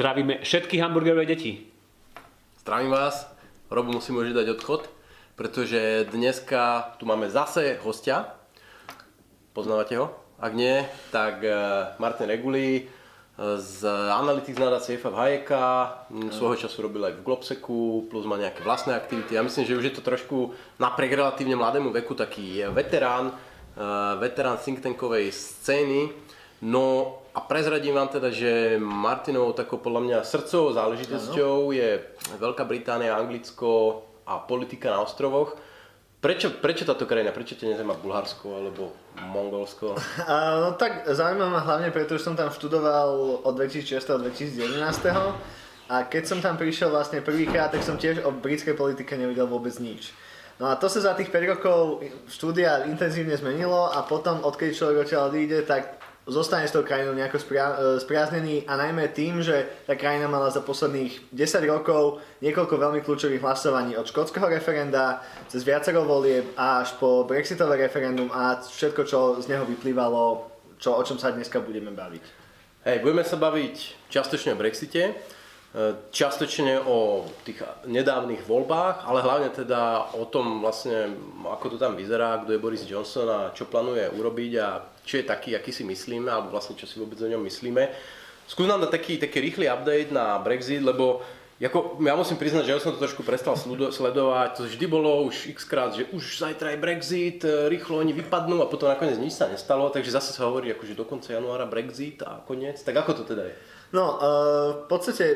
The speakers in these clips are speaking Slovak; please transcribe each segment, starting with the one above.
Zdravíme všetky hamburgerové deti. Zdravím vás. Robo musím už dať odchod, pretože dneska tu máme zase hostia. Poznávate ho? Ak nie, tak eh, Martin Reguli eh, z Analytics nadácie FF Hayeka, svojho času robil aj v Globseku, plus má nejaké vlastné aktivity. Ja myslím, že už je to trošku napriek relatívne mladému veku taký veterán, eh, veterán think tankovej scény. No a prezradím vám teda, že Martinovou takou podľa mňa srdcovou záležitosťou ano. je Veľká Británia, Anglicko a politika na ostrovoch. Prečo, prečo táto krajina? Prečo ťa nezaujíma Bulharsko alebo Mongolsko? A, no tak zaujíma ma hlavne, pretože som tam študoval od 2006. do 2011. A keď som tam prišiel vlastne prvýkrát, tak som tiež o britskej politike nevidel vôbec nič. No a to sa za tých 5 rokov štúdia intenzívne zmenilo a potom, odkedy človek odtiaľ odíde, tak zostane s tou krajinou nejako spria, e, spriaznený a najmä tým, že tá krajina mala za posledných 10 rokov niekoľko veľmi kľúčových hlasovaní od škótskeho referenda cez viacero volieb až po brexitové referendum a všetko, čo z neho vyplývalo, čo, o čom sa dneska budeme baviť. Hej, budeme sa baviť častočne o Brexite, E, čiastočne o tých nedávnych voľbách, ale hlavne teda o tom vlastne, ako to tam vyzerá, kto je Boris Johnson a čo plánuje urobiť a či je taký, aký si myslíme, alebo vlastne čo si vôbec o ňom myslíme. Skús nám dať taký, taký rýchly update na Brexit, lebo ako, ja musím priznať, že ja som to trošku prestal sledovať, to vždy bolo už x krát, že už zajtra je Brexit, e, rýchlo oni vypadnú a potom nakoniec nič sa nestalo, takže zase sa hovorí akože do konca januára Brexit a koniec, tak ako to teda je? No, uh, v podstate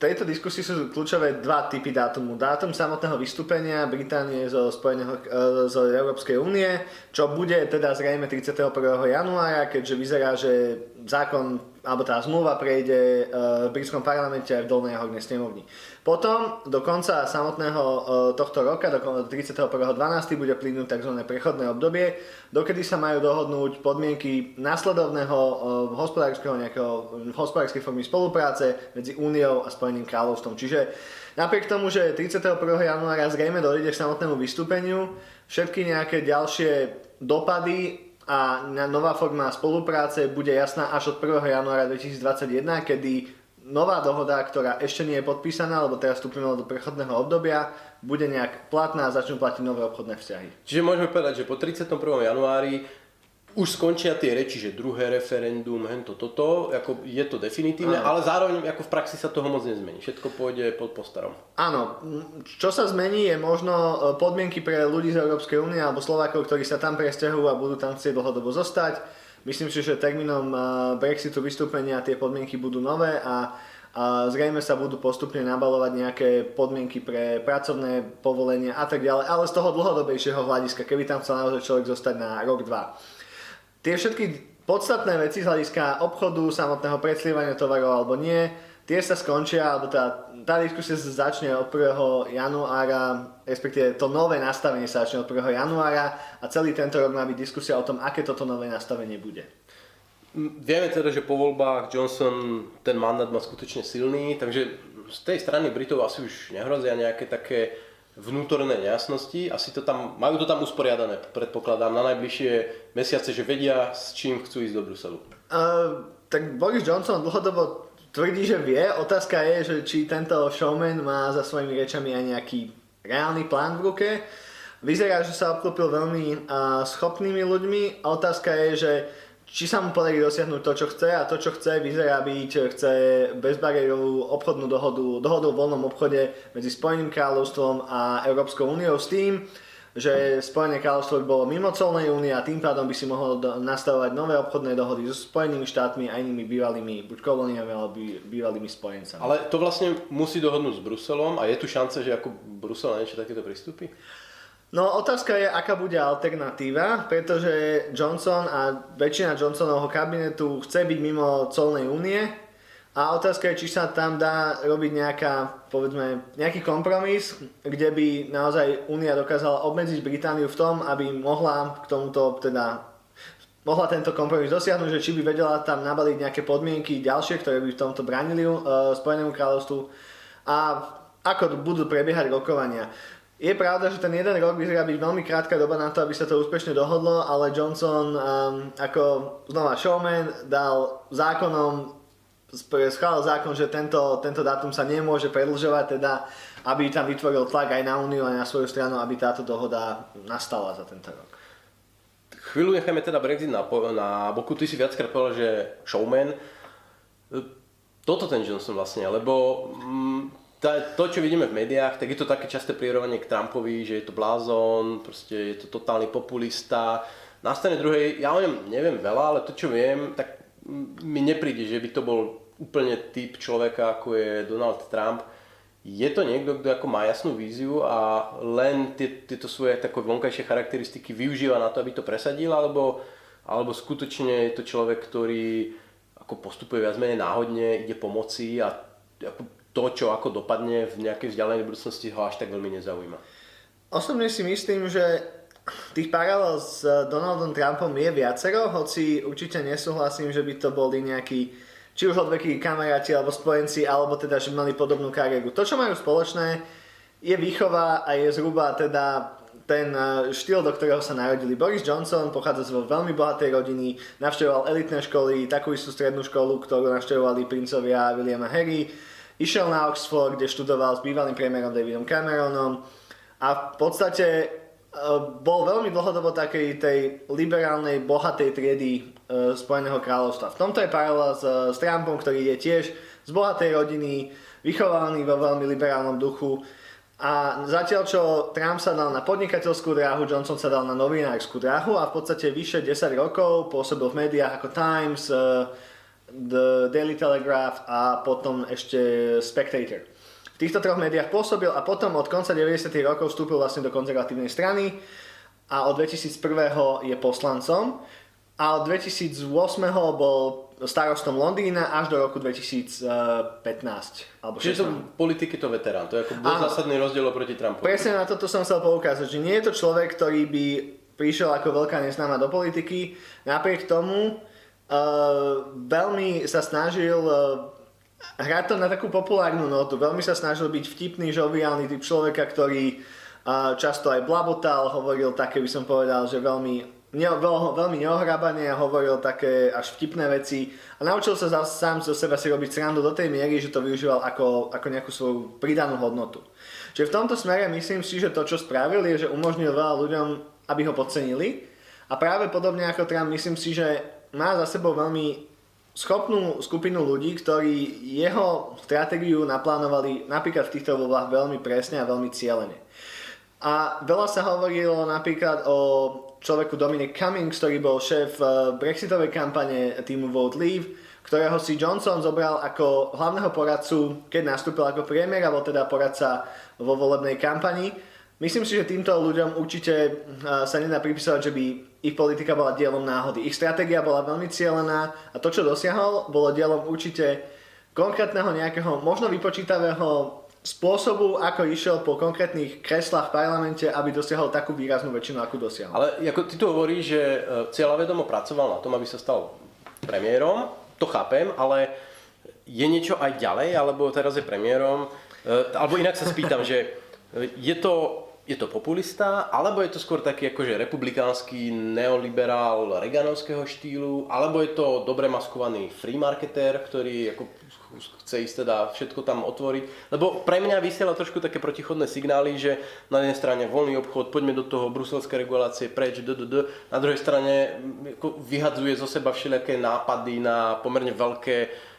tejto diskusii sú kľúčové dva typy dátumu. Dátum samotného vystúpenia Británie zo, Spojeného, e, zo Európskej únie, čo bude teda zrejme 31. januára, keďže vyzerá, že zákon alebo tá zmluva prejde e, v britskom parlamente aj v dolnej a hornej snemovni. Potom do konca samotného e, tohto roka, do 31.12. bude plynúť tzv. prechodné obdobie, dokedy sa majú dohodnúť podmienky následovného e, hospodárskeho nejakého, hospodárskej formy spolupráce medzi Úniou a Spojeným kráľovstvom. Čiže napriek tomu, že 31. januára zrejme dojde k samotnému vystúpeniu, všetky nejaké ďalšie dopady a nová forma spolupráce bude jasná až od 1. januára 2021, kedy nová dohoda, ktorá ešte nie je podpísaná, lebo teraz vstúpime do prechodného obdobia, bude nejak platná a začnú platiť nové obchodné vzťahy. Čiže môžeme povedať, že po 31. januári už skončia tie reči, že druhé referendum, hento, toto, ako je to definitívne, Áno. ale zároveň ako v praxi sa toho moc nezmení. Všetko pôjde pod postarom. Áno, čo sa zmení je možno e, podmienky pre ľudí z Európskej únie alebo Slovákov, ktorí sa tam presťahujú a budú tam chcieť dlhodobo zostať. Myslím si, že termínom e, Brexitu vystúpenia tie podmienky budú nové a a zrejme sa budú postupne nabalovať nejaké podmienky pre pracovné povolenie a tak ďalej, ale z toho dlhodobejšieho hľadiska, keby tam chcel naozaj človek zostať na rok, dva tie všetky podstatné veci z hľadiska obchodu, samotného predslievania tovarov alebo nie, tie sa skončia, alebo tá, tá diskusia sa začne od 1. januára, respektíve to nové nastavenie sa začne od 1. januára a celý tento rok má byť diskusia o tom, aké toto nové nastavenie bude. Vieme teda, že po voľbách Johnson ten mandát má skutočne silný, takže z tej strany Britov asi už nehrozia nejaké také vnútorné nejasnosti. Asi to tam, majú to tam usporiadané, predpokladám, na najbližšie mesiace, že vedia, s čím chcú ísť do Bruselu. Uh, tak Boris Johnson dlhodobo tvrdí, že vie. Otázka je, že či tento showman má za svojimi rečami aj nejaký reálny plán v ruke. Vyzerá, že sa obklopil veľmi uh, schopnými ľuďmi. A otázka je, že či sa mu podarí dosiahnuť to, čo chce a to, čo chce, vyzerá byť, chce bezbariérovú obchodnú dohodu, dohodu o voľnom obchode medzi Spojeným kráľovstvom a Európskou úniou s tým, že Spojené kráľovstvo by bolo mimo colnej únie a tým pádom by si mohlo do, nastavovať nové obchodné dohody so Spojenými štátmi a inými bývalými, buď kolóniami alebo bývalými spojencami. Ale to vlastne musí dohodnúť s Bruselom a je tu šanca, že ako Brusel na niečo takéto pristúpi? No otázka je, aká bude alternatíva, pretože Johnson a väčšina Johnsonovho kabinetu chce byť mimo colnej únie a otázka je, či sa tam dá robiť nejaká, povedzme, nejaký kompromis, kde by naozaj únia dokázala obmedziť Britániu v tom, aby mohla k tomuto teda mohla tento kompromis dosiahnuť, že či by vedela tam nabaliť nejaké podmienky ďalšie, ktoré by v tomto bránili uh, Spojenému kráľovstvu a ako budú prebiehať rokovania. Je pravda, že ten jeden rok vyzerá byť veľmi krátka doba na to, aby sa to úspešne dohodlo, ale Johnson um, ako znova showman dal zákonom schválil zákon, že tento, tento dátum sa nemôže predlžovať, teda aby tam vytvoril tlak aj na Úniu, aj na svoju stranu, aby táto dohoda nastala za tento rok. Chvíľu necháme teda Brexit na, na boku. Ty si viackrát povedal, že showman. Toto ten Johnson vlastne, lebo mm, tá, to, čo vidíme v médiách, tak je to také časté prirovanie k Trumpovi, že je to blázon, proste je to totálny populista. Na strane druhej, ja o ňom neviem veľa, ale to, čo viem, tak mi nepríde, že by to bol úplne typ človeka, ako je Donald Trump. Je to niekto, kto ako má jasnú víziu a len tie, tieto svoje také vonkajšie charakteristiky využíva na to, aby to presadil, alebo, alebo skutočne je to človek, ktorý ako postupuje viac menej náhodne, ide pomoci a ako to, čo ako dopadne v nejakej vzdialenej budúcnosti ho až tak veľmi nezaujíma. Osobne si myslím, že tých paralel s Donaldom Trumpom je viacero, hoci určite nesúhlasím, že by to boli nejakí či už odvekí kamaráti alebo spojenci, alebo teda, že mali podobnú kariéru. To, čo majú spoločné, je výchova a je zhruba teda ten eh, štýl, do ktorého sa narodili. Boris Johnson pochádza z veľmi bohatej rodiny, navštevoval elitné školy, takú istú strednú školu, ktorú navštevovali princovia William a Harry. Išiel na Oxford, kde študoval s bývalým premiérom Davidom Cameronom a v podstate eh, bol veľmi dlhodobo takej tej liberálnej, bohatej triedy e, Spojeného kráľovstva. V tomto je paralela s, s Trumpom, ktorý je tiež z bohatej rodiny, vychovaný vo veľmi liberálnom duchu. A zatiaľ, čo Trump sa dal na podnikateľskú dráhu, Johnson sa dal na novinárskú dráhu a v podstate vyše 10 rokov pôsobil v médiách ako Times, e, The Daily Telegraph a potom ešte Spectator. V týchto troch médiách pôsobil a potom od konca 90. rokov vstúpil vlastne do konzervatívnej strany a od 2001. je poslancom a od 2008. bol starostom Londýna až do roku 2015 alebo Čiže 16. to v politike to veterán, to je ako Áno. zásadný rozdiel oproti Trumpovi. Presne na toto som chcel poukázať, že nie je to človek, ktorý by prišiel ako veľká neznáma do politiky, napriek tomu uh, veľmi sa snažil uh, hrať to na takú populárnu notu, veľmi sa snažil byť vtipný, žoviálny typ človeka, ktorý uh, často aj blabotal, hovoril také, by som povedal, že veľmi ne, veľ, veľmi neohrábane a hovoril také až vtipné veci. A naučil sa za, sám zo seba si robiť srandu do tej miery, že to využíval ako, ako nejakú svoju pridanú hodnotu. Čiže v tomto smere myslím si, že to, čo spravil, je, že umožnil veľa ľuďom, aby ho podcenili. A práve podobne ako Trump, myslím si, že má za sebou veľmi schopnú skupinu ľudí, ktorí jeho stratégiu naplánovali napríklad v týchto voľbách veľmi presne a veľmi cieľene. A veľa sa hovorilo napríklad o človeku Dominic Cummings, ktorý bol šéf eh, brexitovej kampane týmu Vote Leave, ktorého si Johnson zobral ako hlavného poradcu, keď nastúpil ako premiér, alebo teda poradca vo volebnej kampani. Myslím si, že týmto ľuďom určite eh, sa nedá pripisovať, že by ich politika bola dielom náhody. Ich stratégia bola veľmi cieľená a to, čo dosiahol, bolo dielom určite konkrétneho nejakého, možno vypočítavého spôsobu, ako išiel po konkrétnych kreslách v parlamente, aby dosiahol takú výraznú väčšinu, akú dosiahol. Ale ako ty tu hovoríš, že e, cieľavedomo pracoval na tom, aby sa stal premiérom, to chápem, ale je niečo aj ďalej, alebo teraz je premiérom, E, alebo inak sa spýtam, že je to, je to populista, alebo je to skôr taký akože republikánsky neoliberál reganovského štýlu, alebo je to dobre maskovaný free marketer, ktorý ako chce ísť teda všetko tam otvoriť. Lebo pre mňa vysiela trošku také protichodné signály, že na jednej strane voľný obchod, poďme do toho bruselské regulácie, preč, d, d, d. Na druhej strane ako vyhadzuje zo seba všelijaké nápady na pomerne veľké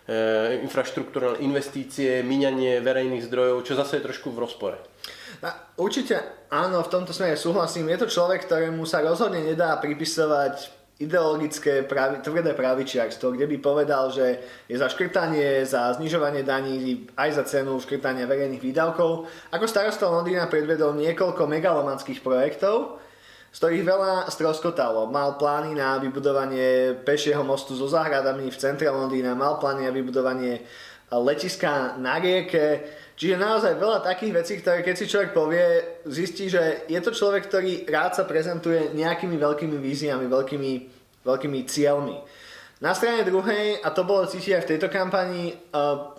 infraštruktúrne investície, míňanie verejných zdrojov, čo zase je trošku v rozpore. Určite áno, v tomto smere súhlasím. Je to človek, ktorému sa rozhodne nedá pripisovať ideologické pravi, tvrdé pravičiarstvo, kde by povedal, že je za škrtanie, za znižovanie daní, aj za cenu škrtania verejných výdavkov. Ako starosta Londýna predvedol niekoľko megalomanských projektov, z ktorých veľa stroskotalo. Mal plány na vybudovanie pešieho mostu so záhradami v centre Londýna, mal plány na vybudovanie letiska na rieke, Čiže naozaj veľa takých vecí, ktoré keď si človek povie, zistí, že je to človek, ktorý rád sa prezentuje nejakými veľkými víziami, veľkými, veľkými cieľmi. Na strane druhej, a to bolo cítiť aj v tejto kampani, uh,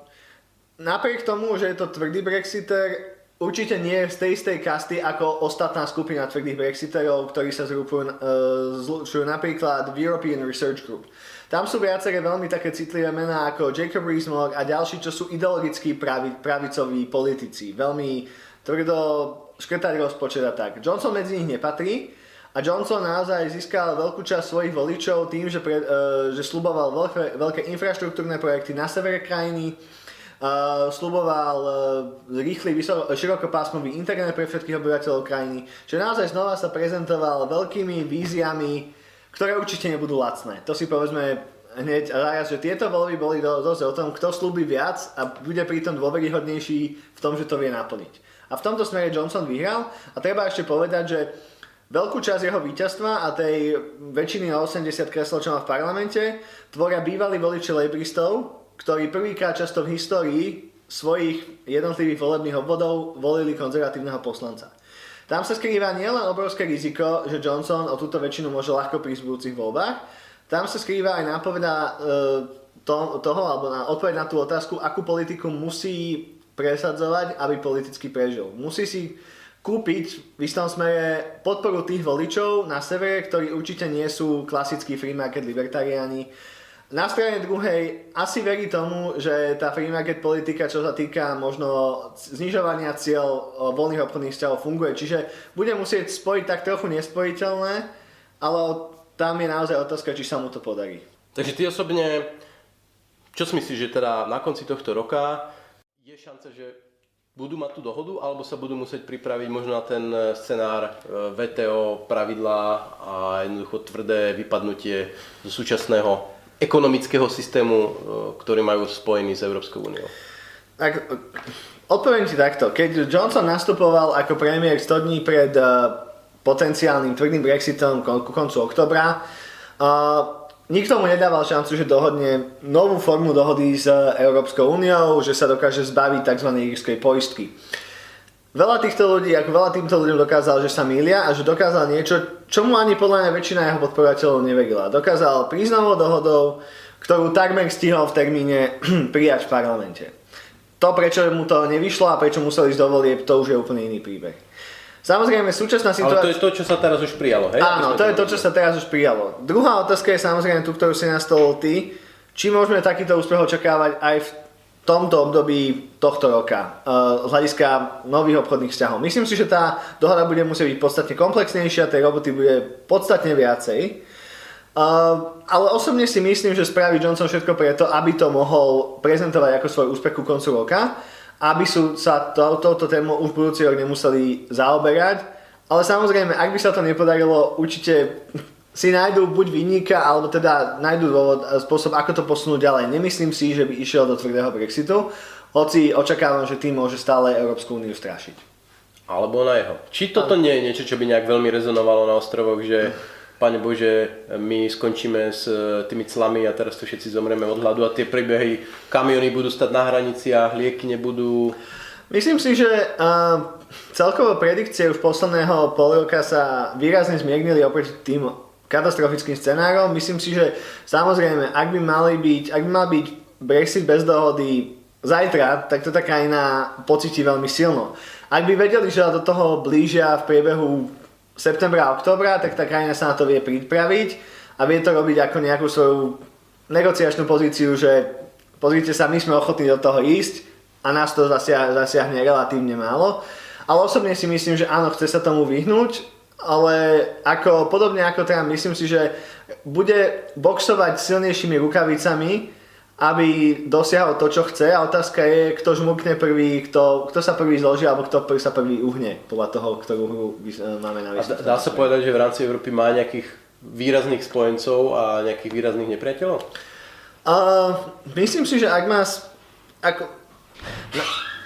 napriek tomu, že je to tvrdý Brexiter, určite nie z tej istej kasty ako ostatná skupina tvrdých Brexiterov, ktorí sa zrupujú, uh, zlučujú napríklad v European Research Group. Tam sú viaceré veľmi také citlivé mená ako Jacob Rees-Mogg a ďalší, čo sú ideologickí pravi, pravicoví politici. Veľmi tvrdo škrtať rozpočet a tak. Johnson medzi nich nepatrí a Johnson naozaj získal veľkú časť svojich voličov tým, že, pre, uh, že sluboval veľké, veľké infraštruktúrne projekty na severe krajiny, Uh, sluboval uh, rýchly, širokopásmový internet pre všetkých obyvateľov krajiny, že naozaj znova sa prezentoval veľkými víziami, ktoré určite nebudú lacné. To si povedzme hneď zaraz, že tieto voľby boli dosť o tom, kto slúbi viac a bude pritom dôveryhodnejší v tom, že to vie naplniť. A v tomto smere Johnson vyhral a treba ešte povedať, že veľkú časť jeho víťazstva a tej väčšiny na 80 kreslov, čo má v parlamente, tvoria bývalí voliči lejbristov, ktorí prvýkrát často v histórii svojich jednotlivých volebných obvodov volili konzervatívneho poslanca. Tam sa skrýva nielen obrovské riziko, že Johnson o túto väčšinu môže ľahko v budúcich voľbách, tam sa skrýva aj nápoveda e, to, toho, alebo na odpoveď na tú otázku, akú politiku musí presadzovať, aby politicky prežil. Musí si kúpiť v istom smere podporu tých voličov na severe, ktorí určite nie sú klasickí free market libertariáni, na strane druhej asi verí tomu, že tá free market politika, čo sa týka možno znižovania cieľ voľných obchodných vzťahov funguje. Čiže bude musieť spojiť tak trochu nespojiteľné, ale tam je naozaj otázka, či sa mu to podarí. Takže ty osobne, čo si myslíš, že teda na konci tohto roka je šanca, že budú mať tú dohodu, alebo sa budú musieť pripraviť možno na ten scenár e, VTO, pravidlá a jednoducho tvrdé vypadnutie zo súčasného ekonomického systému, e, ktorý majú spojený s Európskou úniou? Tak, odpoviem ti takto. Keď Johnson nastupoval ako premiér 100 dní pred uh, potenciálnym tvrdým Brexitom ku koncu oktobra, uh, nikto mu nedával šancu, že dohodne novú formu dohody s Európskou úniou, že sa dokáže zbaviť tzv. írskej poistky. Veľa týchto ľudí, ako veľa týmto ľuďom dokázal, že sa milia a že dokázal niečo, čomu ani podľa mňa väčšina jeho podporovateľov neverila. Dokázal príznamovou dohodou, ktorú takmer stihol v termíne prijať v parlamente. To, prečo mu to nevyšlo a prečo museli ísť do volieb, to už je úplne iný príbeh. Samozrejme, súčasná situácia... Ale to je to, čo sa teraz už prijalo, hej? Áno, to je to, čo sa teraz už prijalo. Druhá otázka je samozrejme tú, ktorú si nastolil ty. Či môžeme takýto úspech očakávať aj v tomto období tohto roka uh, z hľadiska nových obchodných vzťahov. Myslím si, že tá dohoda bude musieť byť podstatne komplexnejšia, tej roboty bude podstatne viacej. Uh, ale osobne si myslím, že spraví Johnson všetko preto, aby to mohol prezentovať ako svoj úspech ku koncu roka, aby sú sa to, tému už budúci rok nemuseli zaoberať. Ale samozrejme, ak by sa to nepodarilo, určite si nájdú buď vyníka, alebo teda nájdú dôvod, e, spôsob, ako to posunúť ďalej. Nemyslím si, že by išiel do tvrdého Brexitu, hoci očakávam, že tým môže stále Európsku úniu strašiť. Alebo na jeho. Či toto nie je niečo, čo by nejak veľmi rezonovalo na ostrovoch, že Pane Bože, my skončíme s e, tými clami a teraz tu všetci zomreme od hladu a tie príbehy, kamiony budú stať na hraniciach, lieky nebudú... Myslím si, že uh, celkovo predikcie už posledného pol roka sa výrazne zmiernili oproti tým katastrofickým scenárom. Myslím si, že samozrejme, ak by, mali byť, ak by mal byť Brexit bez dohody zajtra, tak to tá krajina pocíti veľmi silno. Ak by vedeli, že do toho blížia v priebehu septembra a oktobra, tak tá krajina sa na to vie pripraviť a vie to robiť ako nejakú svoju negociačnú pozíciu, že pozrite sa, my sme ochotní do toho ísť a nás to zasiahne relatívne málo. Ale osobne si myslím, že áno, chce sa tomu vyhnúť, ale ako, podobne ako Trump, myslím si, že bude boxovať silnejšími rukavicami, aby dosiahol to, čo chce a otázka je, kto žmukne prvý, kto, kto sa prvý zloží alebo kto prvý sa prvý uhne podľa toho, ktorú hru máme na výsledku. Dá sa povedať, že v rámci Európy má nejakých výrazných spojencov a nejakých výrazných nepriateľov? Uh, myslím si, že ak má... Ako, no,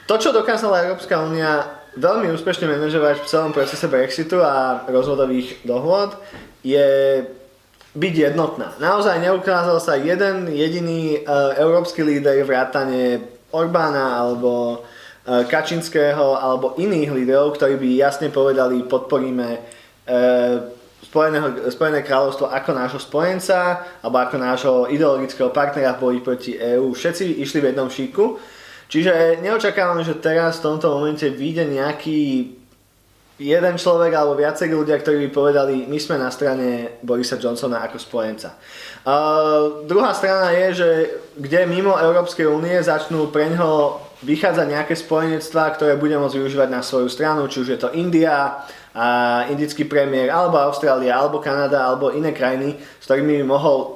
to, čo dokázala Európska únia veľmi úspešne manažovať v celom procese Brexitu a rozhodových dohôd je byť jednotná. Naozaj neukázal sa jeden jediný uh, európsky líder vrátane Orbána alebo uh, Kačinského alebo iných líderov, ktorí by jasne povedali, podporíme uh, Spojeného, Spojené kráľovstvo ako nášho spojenca alebo ako nášho ideologického partnera v boji proti EÚ. Všetci išli v jednom šíku Čiže neočakávam, že teraz v tomto momente vyjde nejaký jeden človek alebo viacerí ľudia, ktorí by povedali, my sme na strane Borisa Johnsona ako spojenca. Uh, druhá strana je, že kde mimo Európskej únie začnú preňho vychádzať nejaké spojenectvá, ktoré bude môcť využívať na svoju stranu, či už je to India, a indický premiér, alebo Austrália, alebo Kanada, alebo iné krajiny, s ktorými by mohol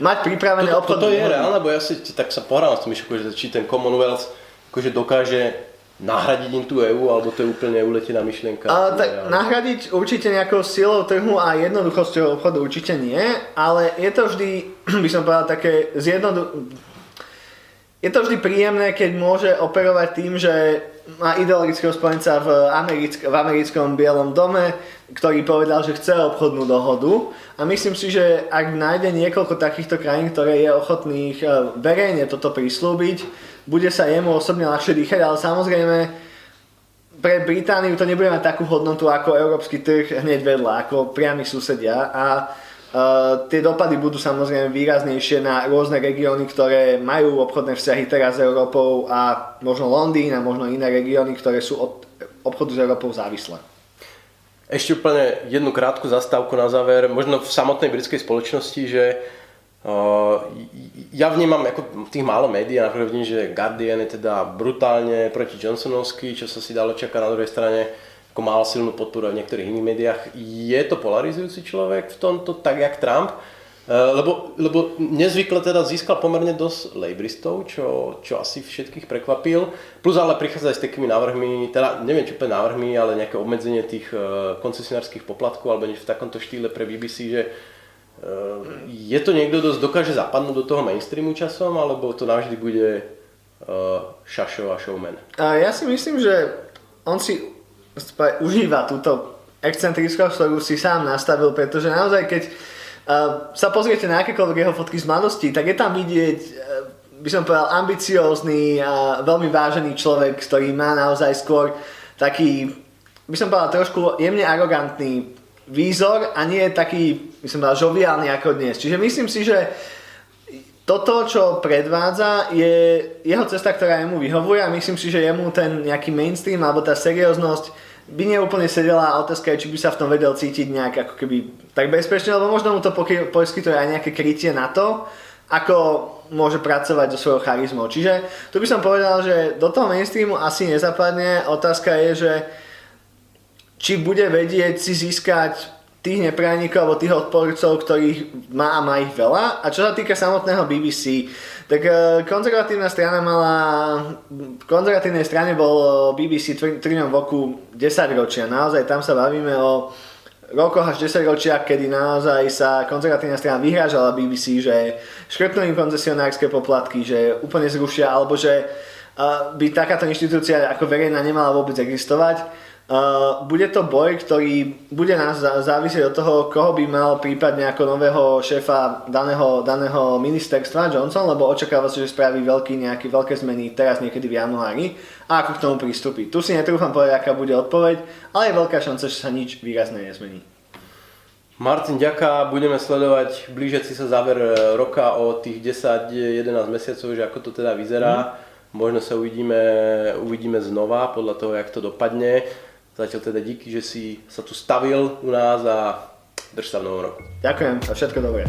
mať pripravené to, obchodné Toto je reálne, bo ja si tak sa pohrám s tým, že či ten Commonwealth akože dokáže nahradiť im tú EU, alebo to je úplne uletená myšlienka? A, tak nahradiť určite nejakou silou trhu a jednoduchosťou obchodu určite nie, ale je to vždy, by som povedal, také zjednodu... Je to vždy príjemné, keď môže operovať tým, že má ideologického spojenca v, americk- v americkom Bielom dome, ktorý povedal, že chce obchodnú dohodu. A myslím si, že ak nájde niekoľko takýchto krajín, ktoré je ochotných e, verejne toto prislúbiť, bude sa jemu osobne ľahšie dýchať, ale samozrejme pre Britániu to nebude mať takú hodnotu ako európsky trh hneď vedľa, ako priami susedia a Uh, tie dopady budú samozrejme výraznejšie na rôzne regióny, ktoré majú obchodné vzťahy teraz s Európou a možno Londýn a možno iné regióny, ktoré sú od obchodu s Európou závislé. Ešte úplne jednu krátku zastávku na záver. Možno v samotnej britskej spoločnosti, že ja vnímam ako tých málo médií, napríklad vidím, že Guardian je teda brutálne proti Johnsonovsky, čo sa si dalo čakať na druhej strane, ako mal silnú podporu v niektorých iných médiách. Je to polarizujúci človek v tomto, tak jak Trump? Lebo, lebo nezvykle teda získal pomerne dosť lejbristov, čo, čo asi všetkých prekvapil. Plus ale prichádza aj s takými návrhmi, teda neviem či úplne návrhmi, ale nejaké obmedzenie tých koncesionárskych poplatkov alebo niečo v takomto štýle pre BBC, že Ehm, je to niekto, kto dokáže zapadnúť do toho mainstreamu časom, alebo to navždy bude šašo a showman? A ja si myslím, že on si užíva túto excentrickosť, ktorú si sám nastavil, pretože naozaj keď uh, sa pozriete na akékoľvek jeho fotky z mladosti, tak je tam vidieť, uh, by som povedal, ambiciózny a veľmi vážený človek, ktorý má naozaj skôr taký, by som povedal, trošku jemne arogantný výzor a nie taký, myslím, žoviálny ako dnes. Čiže myslím si, že toto, čo predvádza, je jeho cesta, ktorá jemu vyhovuje a myslím si, že jemu ten nejaký mainstream alebo tá serióznosť by neúplne sedela a otázka je, či by sa v tom vedel cítiť nejak ako keby tak bezpečne, lebo možno mu to poskytuje aj nejaké krytie na to, ako môže pracovať so svojou charizmou. Čiže tu by som povedal, že do toho mainstreamu asi nezapadne. Otázka je, že či bude vedieť si získať tých neprajníkov alebo tých odporcov, ktorých má a má ich veľa. A čo sa týka samotného BBC, tak e, konzervatívna strana mala, v konzervatívnej strane bol BBC trinom v roku 10 ročia. Naozaj tam sa bavíme o rokoch až 10 ročia, kedy naozaj sa konzervatívna strana vyhrážala BBC, že škrtnú im koncesionárske poplatky, že úplne zrušia, alebo že e, by takáto inštitúcia ako verejná nemala vôbec existovať. Uh, bude to boj, ktorý bude nás závisieť od toho, koho by mal prípadne ako nového šéfa daného, daného ministerstva Johnson, lebo očakáva sa, že spraví veľký, nejaké veľké zmeny teraz niekedy v januári a ako k tomu pristúpi. Tu si netrúfam povedať, aká bude odpoveď, ale je veľká šanca, že sa nič výrazné nezmení. Martin, ďaká. Budeme sledovať blížiaci sa záver e, roka o tých 10-11 mesiacov, že ako to teda vyzerá. Mm. Možno sa uvidíme, uvidíme znova podľa toho, jak to dopadne. Zatiaľ teda díky, že si sa tu stavil u nás a drž sa v novom roku. Ďakujem a všetko dobré.